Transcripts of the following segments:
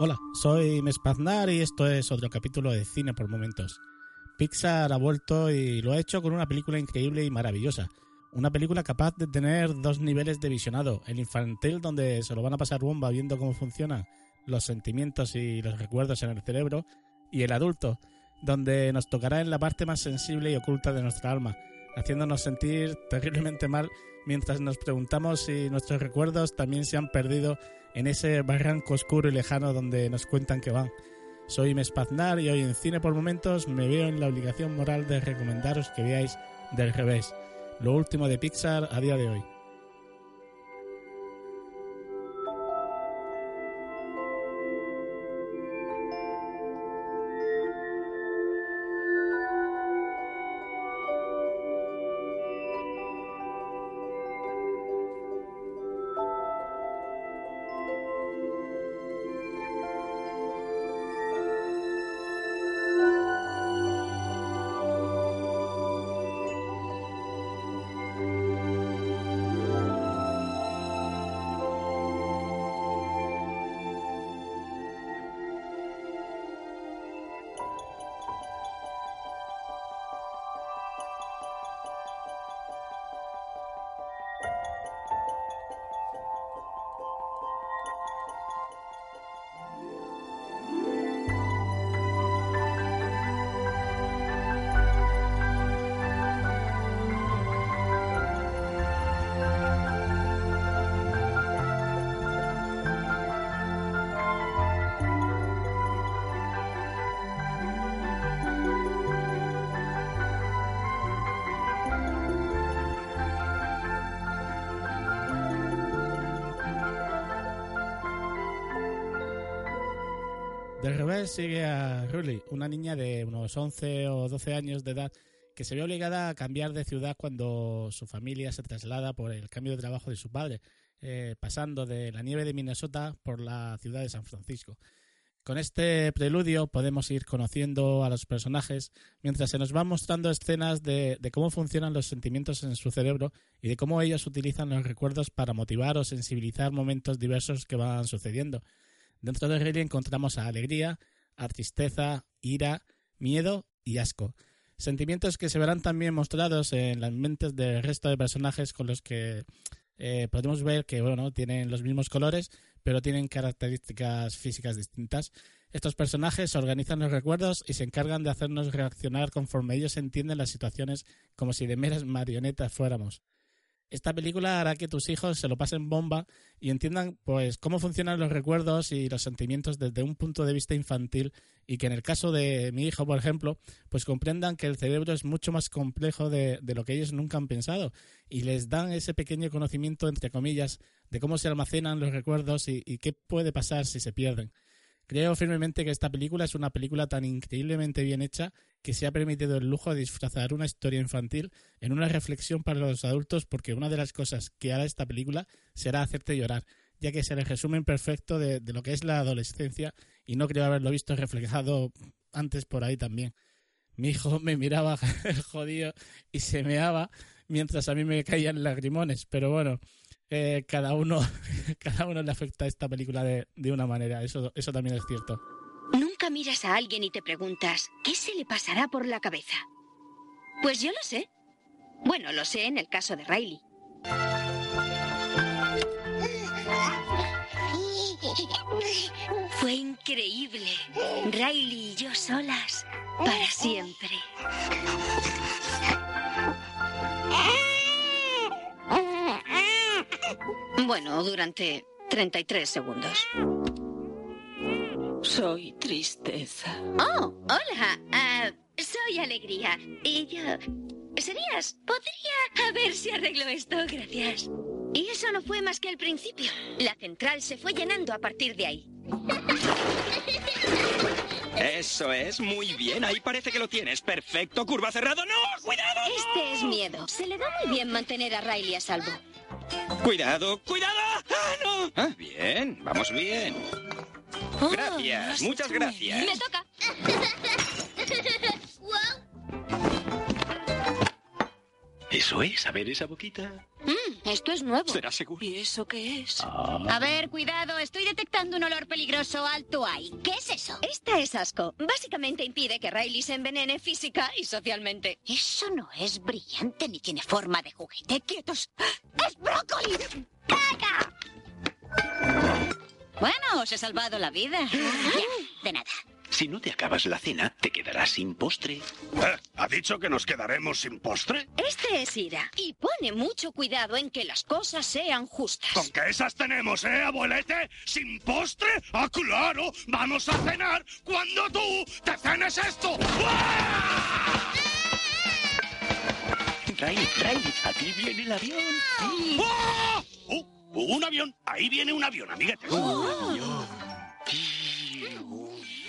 Hola, soy Mespaznar y esto es otro capítulo de Cine por Momentos. Pixar ha vuelto y lo ha hecho con una película increíble y maravillosa. Una película capaz de tener dos niveles de visionado. El infantil, donde se lo van a pasar bomba viendo cómo funcionan los sentimientos y los recuerdos en el cerebro. Y el adulto, donde nos tocará en la parte más sensible y oculta de nuestra alma, haciéndonos sentir terriblemente mal mientras nos preguntamos si nuestros recuerdos también se han perdido en ese barranco oscuro y lejano donde nos cuentan que van. Soy Mespaznar y hoy en Cine por Momentos me veo en la obligación moral de recomendaros que veáis del revés, lo último de Pixar a día de hoy. Del revés sigue a Ruli, una niña de unos 11 o 12 años de edad que se ve obligada a cambiar de ciudad cuando su familia se traslada por el cambio de trabajo de su padre, eh, pasando de la nieve de Minnesota por la ciudad de San Francisco. Con este preludio podemos ir conociendo a los personajes mientras se nos van mostrando escenas de, de, cómo funcionan los sentimientos en su cerebro y de cómo ellos utilizan los recuerdos para motivar o sensibilizar momentos diversos que van sucediendo. Dentro de Riley encontramos a alegría, a tristeza, ira, miedo y asco. Sentimientos que se verán también mostrados en las mentes del resto de personajes con los que eh, podemos ver que bueno, tienen los mismos colores, pero tienen características físicas distintas. Estos personajes organizan los recuerdos y se encargan de hacernos reaccionar conforme ellos entienden las situaciones como si de meras marionetas fuéramos. Esta película hará que tus hijos se lo pasen bomba y entiendan pues cómo funcionan los recuerdos y los sentimientos desde un punto de vista infantil y que en el caso de mi hijo, por ejemplo, pues comprendan que el cerebro es mucho más complejo de, lo que ellos nunca han pensado y les dan ese pequeño conocimiento, entre comillas, de cómo se almacenan los recuerdos y qué puede pasar si se pierden. Creo firmemente que esta película es una película tan increíblemente bien hecha que se ha permitido el lujo de disfrazar una historia infantil en una reflexión para los adultos porque una de las cosas que hará esta película será hacerte llorar, ya que es el resumen perfecto de, lo que es la adolescencia y no creo haberlo visto reflejado antes por ahí también. Mi hijo me miraba el jodido y se meaba mientras a mí me caían lagrimones, pero bueno, cada uno cada uno le afecta a esta película de, de una manera, eso, eso también es cierto. Nunca miras a alguien y te preguntas, ¿qué se le pasará por la cabeza? Pues yo lo sé. Bueno, lo sé en el caso de Riley. Fue increíble. Riley y yo solas para siempre. Bueno, durante 33 segundos. Soy tristeza. Oh, hola. Uh, soy Alegría. Y yo... ¿Serías? Podría... A ver si arreglo esto, gracias. Y eso no fue más que el principio. La central se fue llenando a partir de ahí. Eso es, muy bien. Ahí parece que lo tienes. Perfecto. Curva cerrado. ¡No! ¡Cuidado! Este es miedo. Se le da muy bien mantener a Riley a salvo. Cuidado, cuidado. ¡Ah, no! Ah, bien, vamos bien. Oh, Gracias, muchas gracias. Me toca. Eso es, a ver esa boquita. Esto es nuevo. ¿Será seguro? ¿Y eso qué es? A ver, cuidado, estoy detectando un olor peligroso alto ahí. ¿Qué es eso? Esta es asco. Básicamente impide que Riley se envenene física y socialmente. Eso no es brillante ni tiene forma de juguete. ¡Quietos! ¡Es brócoli! Bueno, os he salvado la vida. De nada. Si no te acabas la cena, te quedarás sin postre. ¿Ha dicho que nos quedaremos sin postre? Este es Ira y pone mucho cuidado en que las cosas sean justas. ¿Con qué esas tenemos, eh, abuelete? ¿Sin postre? ¡Ah, claro! ¡Vamos a cenar cuando tú te cenes esto! ¡Ah! Ray, Ray, aquí viene el avión. ¡Ah! ¡Oh! ¡Un avión! Ahí viene un avión, amiguete.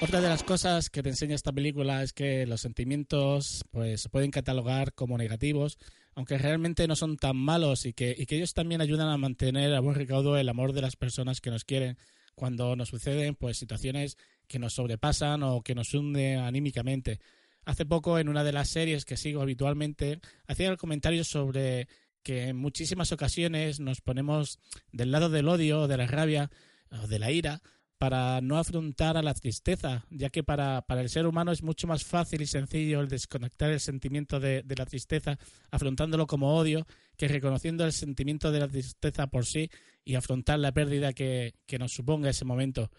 Otra de las cosas que te enseña esta película es que los sentimientos pues se pueden catalogar como negativos, aunque realmente no son tan malos y que, y que ellos también ayudan a mantener a buen recaudo el amor de las personas que nos quieren cuando nos suceden pues situaciones que nos sobrepasan o que nos hunden anímicamente. Hace poco en una de las series que sigo habitualmente hacía el comentario sobre que en muchísimas ocasiones nos ponemos del lado del odio, de la rabia o de la ira para no afrontar a la tristeza, ya que para, para, el ser humano es mucho más fácil y sencillo el desconectar el sentimiento de, de, la tristeza afrontándolo como odio que reconociendo el sentimiento de la tristeza por sí y afrontar la pérdida que, que nos suponga ese momento.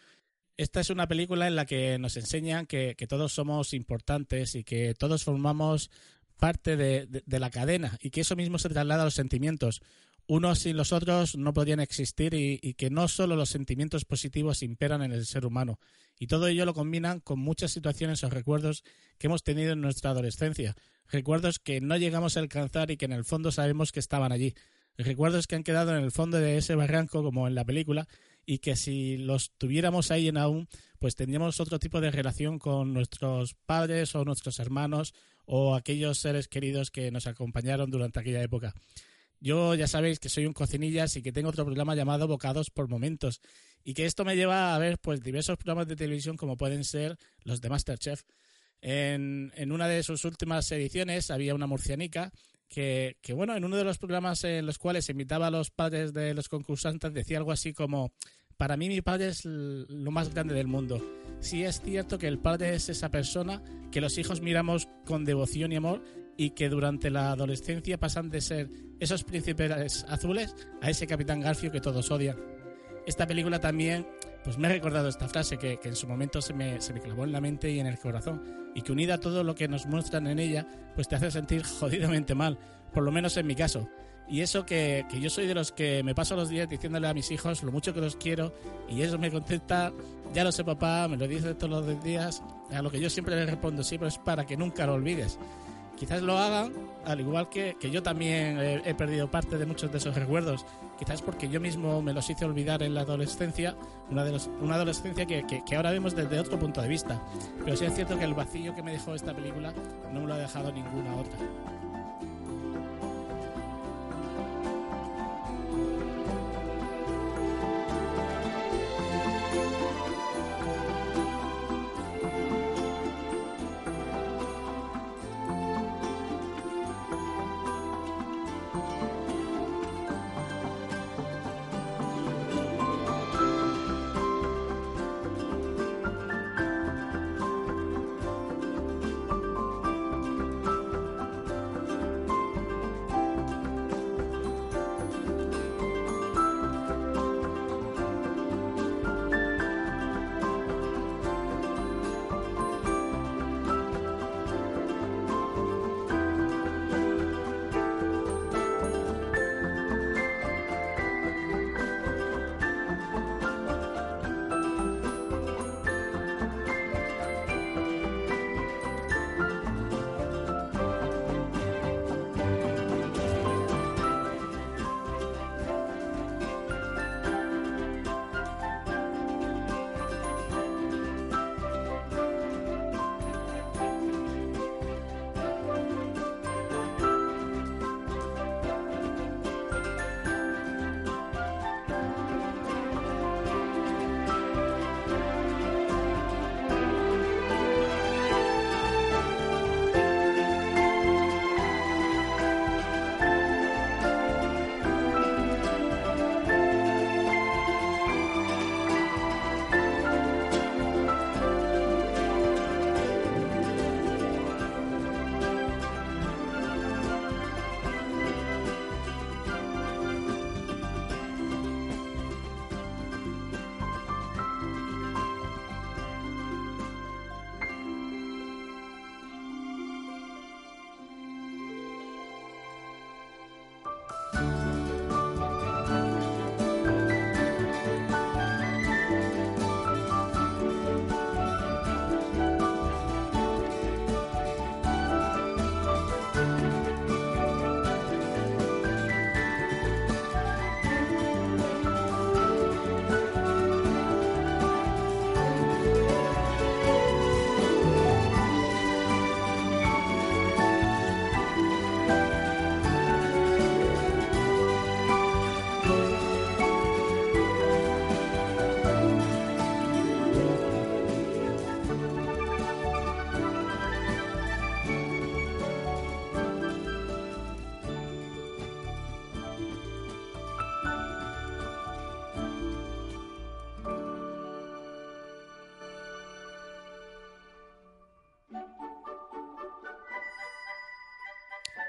Esta es una película en la que nos enseñan que, que todos somos importantes y que todos formamos parte de, de, de, la cadena y que eso mismo se traslada a los sentimientos unos sin los otros no podrían existir y, y, que no solo los sentimientos positivos imperan en el ser humano. Y todo ello lo combinan con muchas situaciones o recuerdos que hemos tenido en nuestra adolescencia. Recuerdos que no llegamos a alcanzar y que en el fondo sabemos que estaban allí. Recuerdos que han quedado en el fondo de ese barranco como en la película y que si los tuviéramos ahí en aún, pues tendríamos otro tipo de relación con nuestros padres o nuestros hermanos o aquellos seres queridos que nos acompañaron durante aquella época. Yo ya sabéis que soy un cocinillas y que tengo otro programa llamado Bocados por Momentos y que esto me lleva a ver pues diversos programas de televisión como pueden ser los de Masterchef. En, en una de sus últimas ediciones había una murcianica que, que, bueno, en uno de los programas en los cuales invitaba a los padres de los concursantes decía algo así como para mí mi padre es lo más grande del mundo. Sí es cierto que el padre es esa persona que los hijos miramos con devoción y amor y que durante la adolescencia pasan de ser esos príncipes azules a ese capitán Garfio que todos odian. Esta película también pues me ha recordado esta frase que, que en su momento se me, se me, clavó en la mente y en el corazón y que unida a todo lo que nos muestran en ella pues te hace sentir jodidamente mal, por lo menos en mi caso. Y eso que, que yo soy de los que me paso los días diciéndole a mis hijos lo mucho que los quiero y eso me contesta, ya lo sé papá, me lo dice todos los días, a lo que yo siempre le respondo, sí, pero es para que nunca lo olvides quizás lo hagan, al igual que, que yo también he, he, perdido parte de muchos de esos recuerdos, quizás porque yo mismo me los hice olvidar en la adolescencia, una, de los, una adolescencia que, que, que, ahora vemos desde otro punto de vista. Pero sí es cierto que el vacío que me dejó esta película no me lo ha dejado ninguna otra.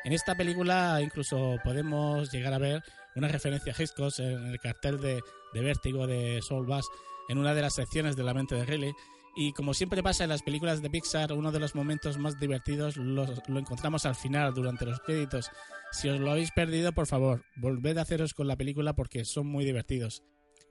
En esta película incluso podemos llegar a ver una referencia a Hitchcock en el cartel de, de Vértigo de Soul Bass en una de las secciones de la mente de Riley. Y como siempre pasa en las películas de Pixar, uno de los momentos más divertidos lo, lo encontramos al final, durante los créditos. Si os lo habéis perdido, por favor, volved a haceros con la película porque son muy divertidos.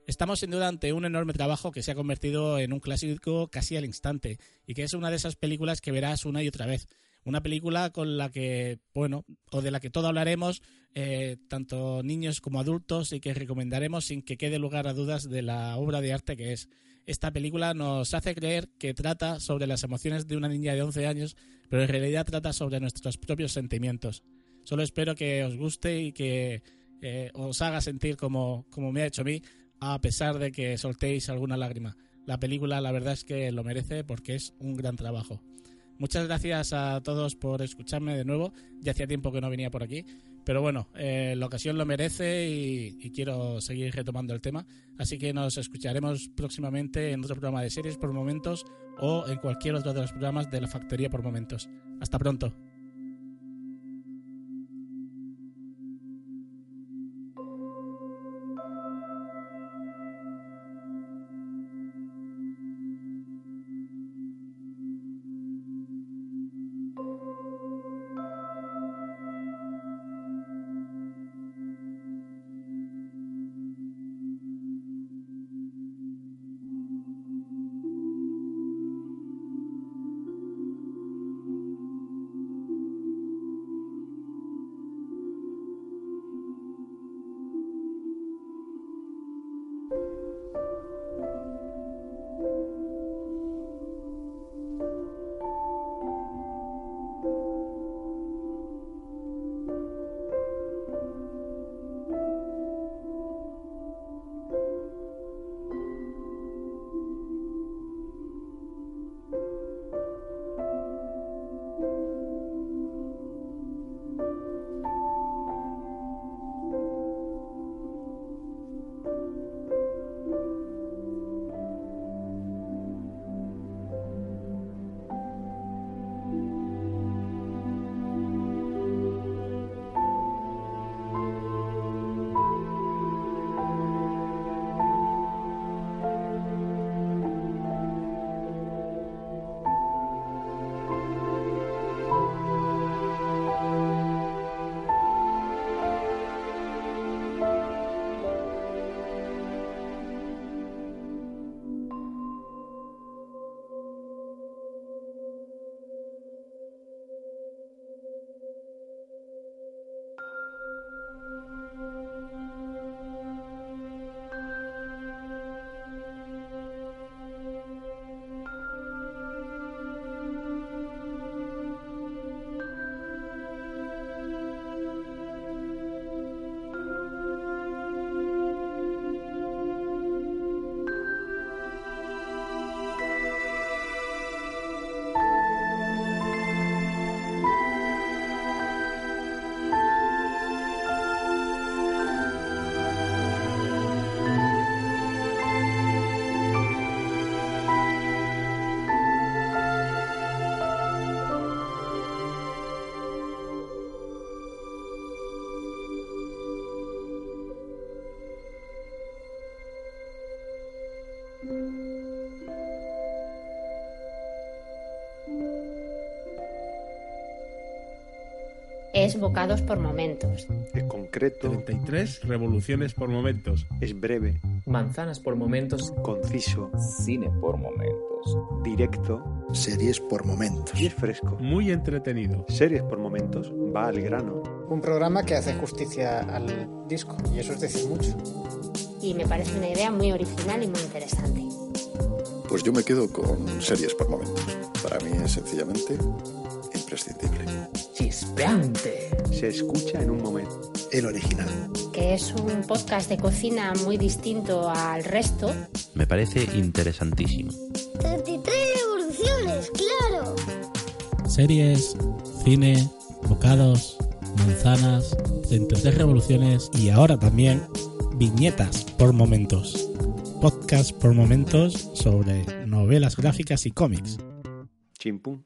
Estamos sin duda ante un enorme trabajo que se ha convertido en un clásico casi al instante y que es una de esas películas que verás una y otra vez. Una película con la que, bueno, o de la que todo hablaremos, eh, tanto niños como adultos, y que recomendaremos sin que quede lugar a dudas de la obra de arte que es. Esta película nos hace creer que trata sobre las emociones de una niña de 11 años, pero en realidad trata sobre nuestros propios sentimientos. Solo espero que os guste y que eh, os haga sentir como, como me ha hecho a mí, a pesar de que soltéis alguna lágrima. La película la verdad es que lo merece porque es un gran trabajo. Muchas gracias a todos por escucharme de nuevo. Ya hacía tiempo que no venía por aquí. Pero bueno, eh, la ocasión lo merece y, y, quiero seguir retomando el tema. Así que nos escucharemos próximamente en otro programa de series por momentos o en cualquier otro de los programas de la Factoría por momentos. Hasta pronto. Es bocados por momentos. Es concreto. 33 revoluciones por momentos. Es breve. Manzanas por momentos. Conciso. Cine por momentos. Directo. Series por momentos. Y es fresco. Muy entretenido. Series por momentos. Va al grano. Un programa que hace justicia al disco. Y eso es decir mucho. Y me parece una idea muy original y muy interesante. Pues yo me quedo con series por momentos. Para mí es sencillamente imprescindible. Chispeante. Se escucha en un momento. El original. Que es un podcast de cocina muy distinto al resto. Me parece interesantísimo. 33 revoluciones, claro. Series, cine, bocados, manzanas, 33 revoluciones y ahora también viñetas por momentos. Podcast por momentos sobre novelas gráficas y cómics. Chimpum.